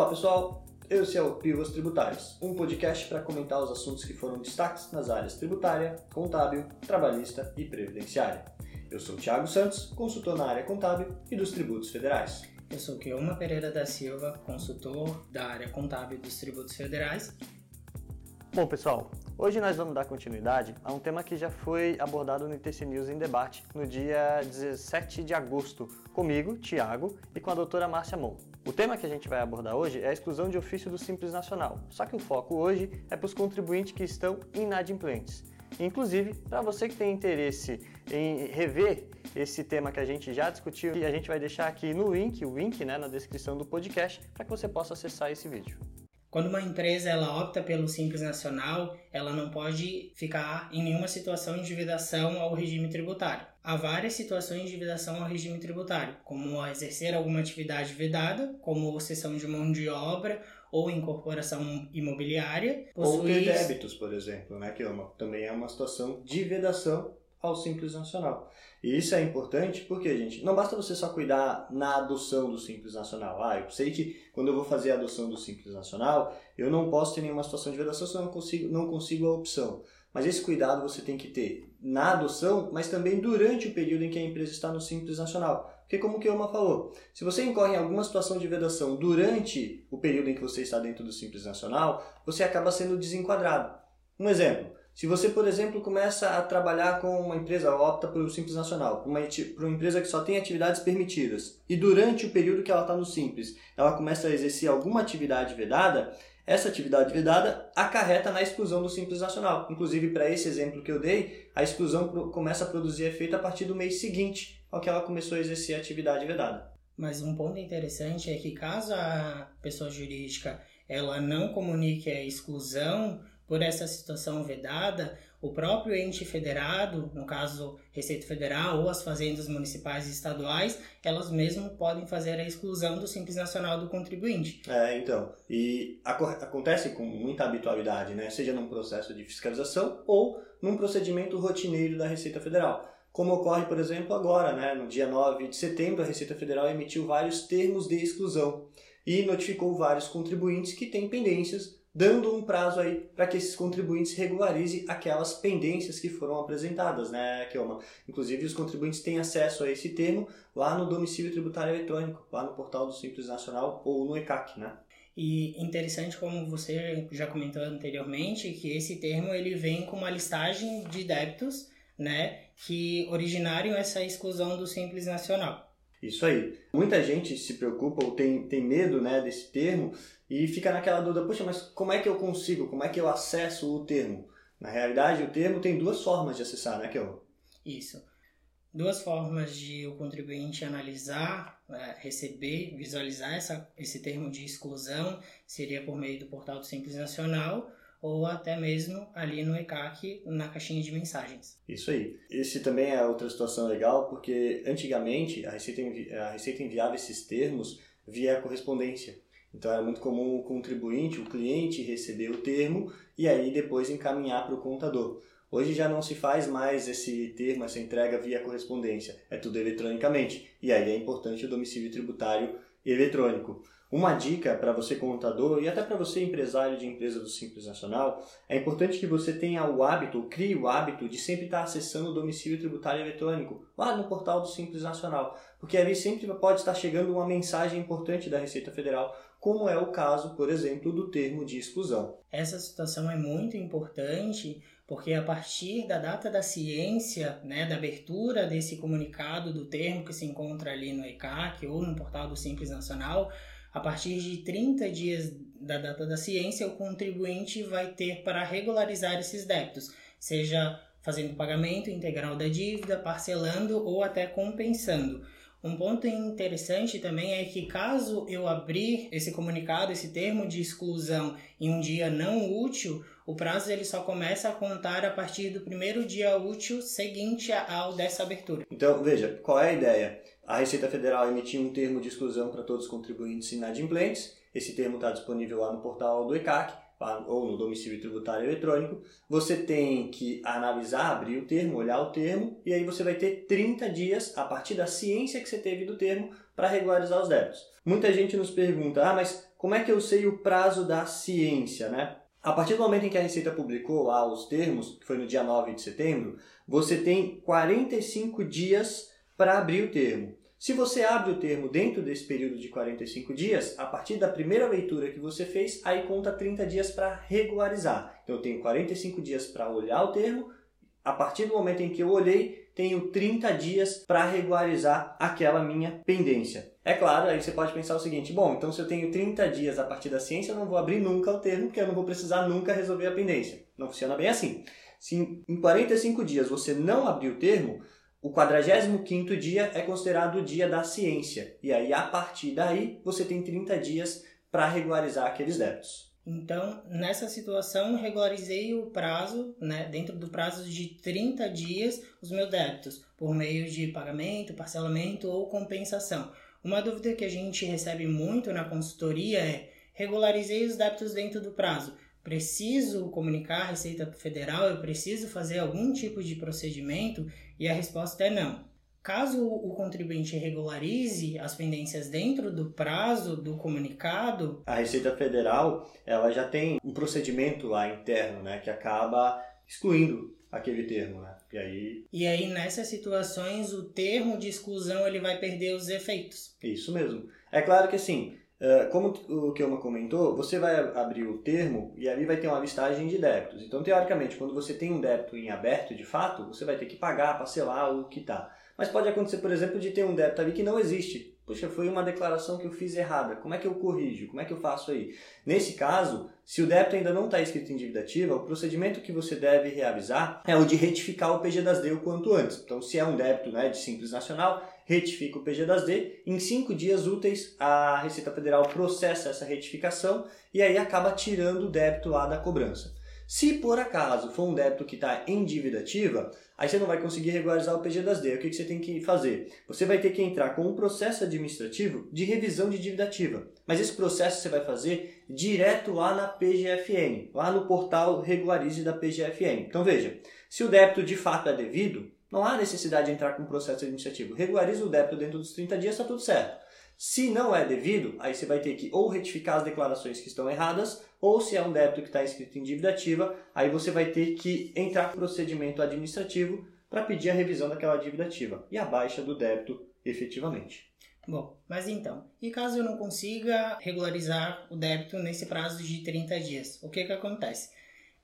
Olá pessoal, esse é o Pivos Tributários, um podcast para comentar os assuntos que foram destaques nas áreas tributária, contábil, trabalhista e previdenciária. Eu sou Thiago Santos, consultor na área contábil e dos tributos federais. Eu sou Kioma Pereira da Silva, consultor da área contábil dos tributos federais. Bom, pessoal, hoje nós vamos dar continuidade a um tema que já foi abordado no ITC News em debate no dia 17 de agosto, comigo, Tiago, e com a doutora Márcia Mon. O tema que a gente vai abordar hoje é a exclusão de ofício do Simples Nacional, só que o foco hoje é para os contribuintes que estão inadimplentes. Inclusive, para você que tem interesse em rever esse tema que a gente já discutiu, a gente vai deixar aqui no link, o link né, na descrição do podcast, para que você possa acessar esse vídeo. Quando uma empresa ela opta pelo Simples Nacional, ela não pode ficar em nenhuma situação de vedação ao regime tributário. Há várias situações de vedação ao regime tributário, como exercer alguma atividade vedada, como cessão de mão de obra ou incorporação imobiliária. Ou ter débitos, por exemplo, né, que é uma, também é uma situação de vedação ao Simples Nacional. E isso é importante porque, gente, não basta você só cuidar na adoção do Simples Nacional. Ah, eu sei que quando eu vou fazer a adoção do Simples Nacional, eu não posso ter nenhuma situação de vedação se eu não consigo, não consigo a opção. Mas esse cuidado você tem que ter na adoção, mas também durante o período em que a empresa está no Simples Nacional. Porque como o Kioma falou, se você incorre em alguma situação de vedação durante o período em que você está dentro do Simples Nacional, você acaba sendo desenquadrado. Um exemplo, se você, por exemplo, começa a trabalhar com uma empresa, opta um Simples Nacional, uma, por uma empresa que só tem atividades permitidas, e durante o período que ela está no Simples, ela começa a exercer alguma atividade vedada, essa atividade vedada acarreta na exclusão do Simples Nacional. Inclusive, para esse exemplo que eu dei, a exclusão começa a produzir efeito a partir do mês seguinte ao que ela começou a exercer a atividade vedada. Mas um ponto interessante é que caso a pessoa jurídica ela não comunique a exclusão, por essa situação vedada, o próprio ente federado, no caso Receita Federal ou as fazendas municipais e estaduais, elas mesmo podem fazer a exclusão do Simples Nacional do contribuinte. É, então, e acontece com muita habitualidade, né? seja num processo de fiscalização ou num procedimento rotineiro da Receita Federal. Como ocorre, por exemplo, agora, né? no dia 9 de setembro, a Receita Federal emitiu vários termos de exclusão e notificou vários contribuintes que têm pendências dando um prazo aí para que esses contribuintes regularizem aquelas pendências que foram apresentadas, né, Kelma? Inclusive, os contribuintes têm acesso a esse termo lá no domicílio tributário eletrônico, lá no portal do Simples Nacional ou no ECAC, né? E interessante como você já comentou anteriormente que esse termo ele vem com uma listagem de débitos, né, que originaram essa exclusão do Simples Nacional. Isso aí. Muita gente se preocupa ou tem, tem medo né, desse termo e fica naquela dúvida, poxa, mas como é que eu consigo, como é que eu acesso o termo? Na realidade, o termo tem duas formas de acessar, né, Kel? Isso. Duas formas de o contribuinte analisar, é, receber, visualizar essa, esse termo de exclusão seria por meio do portal do Simples Nacional ou até mesmo ali no ECAC, na caixinha de mensagens. Isso aí. Esse também é outra situação legal, porque antigamente a Receita, envi a Receita enviava esses termos via correspondência. Então era muito comum o contribuinte, o cliente, receber o termo e aí depois encaminhar para o contador. Hoje já não se faz mais esse termo, essa entrega via correspondência, é tudo eletronicamente. E aí é importante o domicílio tributário eletrônico. Uma dica para você contador e até para você empresário de empresa do Simples Nacional, é importante que você tenha o hábito, crie o hábito de sempre estar acessando o domicílio tributário eletrônico lá no portal do Simples Nacional, porque ali sempre pode estar chegando uma mensagem importante da Receita Federal, como é o caso, por exemplo, do termo de exclusão. Essa situação é muito importante porque a partir da data da ciência, né, da abertura desse comunicado do termo que se encontra ali no ECAC ou no portal do Simples Nacional, a partir de 30 dias da data da ciência, o contribuinte vai ter para regularizar esses débitos, seja fazendo pagamento integral da dívida, parcelando ou até compensando. Um ponto interessante também é que caso eu abrir esse comunicado, esse termo de exclusão em um dia não útil, o prazo ele só começa a contar a partir do primeiro dia útil seguinte ao dessa abertura. Então, veja, qual é a ideia? A Receita Federal emitiu um termo de exclusão para todos os contribuintes inadimplentes. Esse termo está disponível lá no portal do ECAC ou no domicílio tributário eletrônico. Você tem que analisar, abrir o termo, olhar o termo, e aí você vai ter 30 dias, a partir da ciência que você teve do termo, para regularizar os débitos. Muita gente nos pergunta, ah, mas como é que eu sei o prazo da ciência, né? A partir do momento em que a Receita publicou lá os termos, que foi no dia 9 de setembro, você tem 45 dias para abrir o termo. Se você abre o termo dentro desse período de 45 dias, a partir da primeira leitura que você fez, aí conta 30 dias para regularizar. Então eu tenho 45 dias para olhar o termo, a partir do momento em que eu olhei, tenho 30 dias para regularizar aquela minha pendência. É claro, aí você pode pensar o seguinte: bom, então se eu tenho 30 dias a partir da ciência, eu não vou abrir nunca o termo, porque eu não vou precisar nunca resolver a pendência. Não funciona bem assim. Se em 45 dias você não abrir o termo, o 45º dia é considerado o dia da ciência. E aí, a partir daí, você tem 30 dias para regularizar aqueles débitos. Então, nessa situação, regularizei o prazo, né, dentro do prazo de 30 dias, os meus débitos, por meio de pagamento, parcelamento ou compensação. Uma dúvida que a gente recebe muito na consultoria é: regularizei os débitos dentro do prazo. Preciso comunicar à Receita Federal? Eu preciso fazer algum tipo de procedimento? E a resposta é não. Caso o contribuinte regularize as pendências dentro do prazo do comunicado, a Receita Federal ela já tem um procedimento lá interno, né, que acaba excluindo aquele termo, né? E aí E aí nessas situações o termo de exclusão ele vai perder os efeitos. Isso mesmo. É claro que assim, como o que uma comentou, você vai abrir o termo e ali vai ter uma listagem de débitos. Então, teoricamente, quando você tem um débito em aberto de fato, você vai ter que pagar, parcelar o que está. Mas pode acontecer, por exemplo, de ter um débito ali que não existe. Puxa, foi uma declaração que eu fiz errada. Como é que eu corrijo? Como é que eu faço aí? Nesse caso, se o débito ainda não está escrito em dívida ativa, o procedimento que você deve realizar é o de retificar o PG das D o quanto antes. Então, se é um débito né, de Simples Nacional, retifica o PG das D. Em cinco dias úteis, a Receita Federal processa essa retificação e aí acaba tirando o débito lá da cobrança. Se por acaso for um débito que está em dívida ativa, aí você não vai conseguir regularizar o PG das D. O que, que você tem que fazer? Você vai ter que entrar com um processo administrativo de revisão de dívida ativa. Mas esse processo você vai fazer direto lá na PGFN, lá no portal Regularize da PGFN. Então veja, se o débito de fato é devido, não há necessidade de entrar com processo administrativo. Regulariza o débito dentro dos 30 dias, está tudo certo. Se não é devido, aí você vai ter que ou retificar as declarações que estão erradas, ou se é um débito que está escrito em dívida ativa, aí você vai ter que entrar com procedimento administrativo para pedir a revisão daquela dívida ativa e a baixa do débito efetivamente. Bom, mas então, e caso eu não consiga regularizar o débito nesse prazo de 30 dias, o que, que acontece?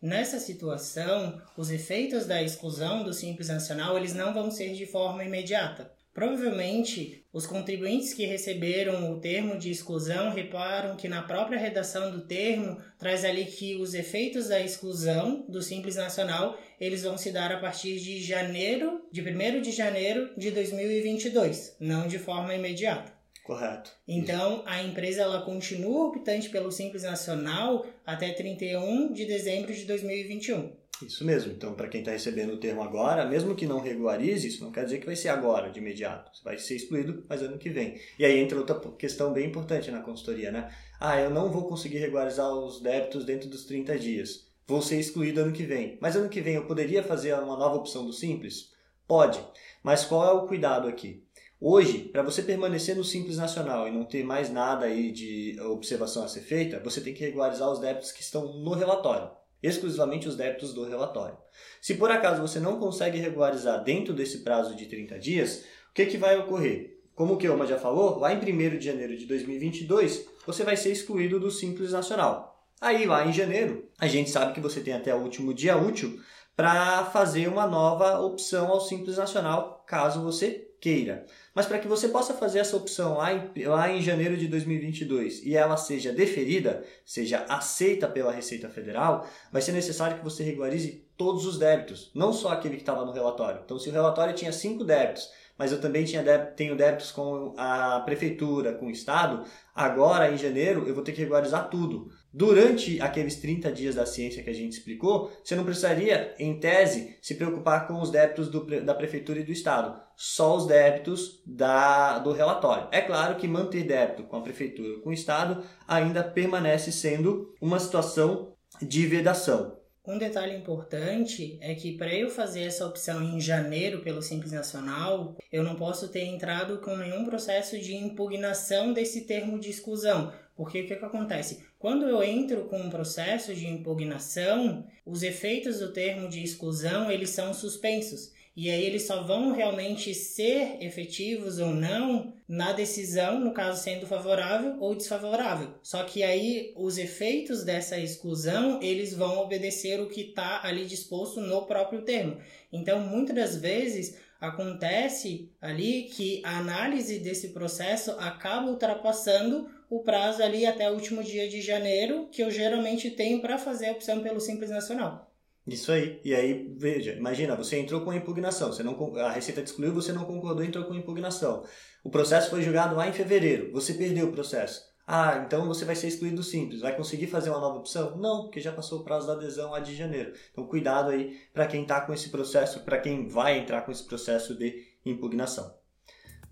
Nessa situação, os efeitos da exclusão do Simples Nacional eles não vão ser de forma imediata. Provavelmente, os contribuintes que receberam o termo de exclusão reparam que na própria redação do termo traz ali que os efeitos da exclusão do Simples Nacional eles vão se dar a partir de janeiro, de 1 de janeiro de 2022, não de forma imediata. Correto. Então, a empresa ela continua optante pelo Simples Nacional até 31 de dezembro de 2021. Isso mesmo. Então, para quem está recebendo o termo agora, mesmo que não regularize, isso não quer dizer que vai ser agora, de imediato. Você vai ser excluído, mas ano que vem. E aí entra outra questão bem importante na consultoria, né? Ah, eu não vou conseguir regularizar os débitos dentro dos 30 dias. Vou ser excluído ano que vem. Mas ano que vem eu poderia fazer uma nova opção do Simples? Pode. Mas qual é o cuidado aqui? Hoje, para você permanecer no Simples Nacional e não ter mais nada aí de observação a ser feita, você tem que regularizar os débitos que estão no relatório, exclusivamente os débitos do relatório. Se por acaso você não consegue regularizar dentro desse prazo de 30 dias, o que, que vai ocorrer? Como o Keoma já falou, lá em 1 de janeiro de 2022, você vai ser excluído do Simples Nacional. Aí, lá em janeiro, a gente sabe que você tem até o último dia útil para fazer uma nova opção ao Simples Nacional, caso você queira. Mas para que você possa fazer essa opção lá em, lá em janeiro de 2022 e ela seja deferida, seja aceita pela Receita Federal, vai ser necessário que você regularize todos os débitos, não só aquele que estava no relatório. Então, se o relatório tinha cinco débitos, mas eu também tinha tenho débitos com a prefeitura, com o estado, agora em janeiro eu vou ter que regularizar tudo. Durante aqueles 30 dias da ciência que a gente explicou, você não precisaria, em tese, se preocupar com os débitos do, da prefeitura e do estado, só os débitos da, do relatório. É claro que manter débito com a prefeitura ou com o estado ainda permanece sendo uma situação de vedação. Um detalhe importante é que para eu fazer essa opção em janeiro pelo Simples Nacional, eu não posso ter entrado com nenhum processo de impugnação desse termo de exclusão. Porque o que, que acontece? Quando eu entro com um processo de impugnação, os efeitos do termo de exclusão eles são suspensos. E aí eles só vão realmente ser efetivos ou não na decisão, no caso sendo favorável ou desfavorável. Só que aí os efeitos dessa exclusão, eles vão obedecer o que está ali disposto no próprio termo. Então, muitas das vezes acontece ali que a análise desse processo acaba ultrapassando o prazo ali até o último dia de janeiro, que eu geralmente tenho para fazer a opção pelo Simples Nacional. Isso aí. E aí, veja, imagina, você entrou com impugnação, você não, a Receita te excluiu, você não concordou, entrou com impugnação. O processo foi julgado lá em fevereiro, você perdeu o processo. Ah, então você vai ser excluído do Simples. Vai conseguir fazer uma nova opção? Não, porque já passou o prazo da adesão lá de janeiro. Então, cuidado aí para quem está com esse processo, para quem vai entrar com esse processo de impugnação.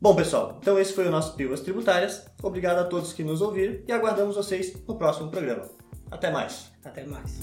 Bom, pessoal, então esse foi o nosso Pílulas Tributárias. Obrigado a todos que nos ouviram e aguardamos vocês no próximo programa. Até mais. Até mais.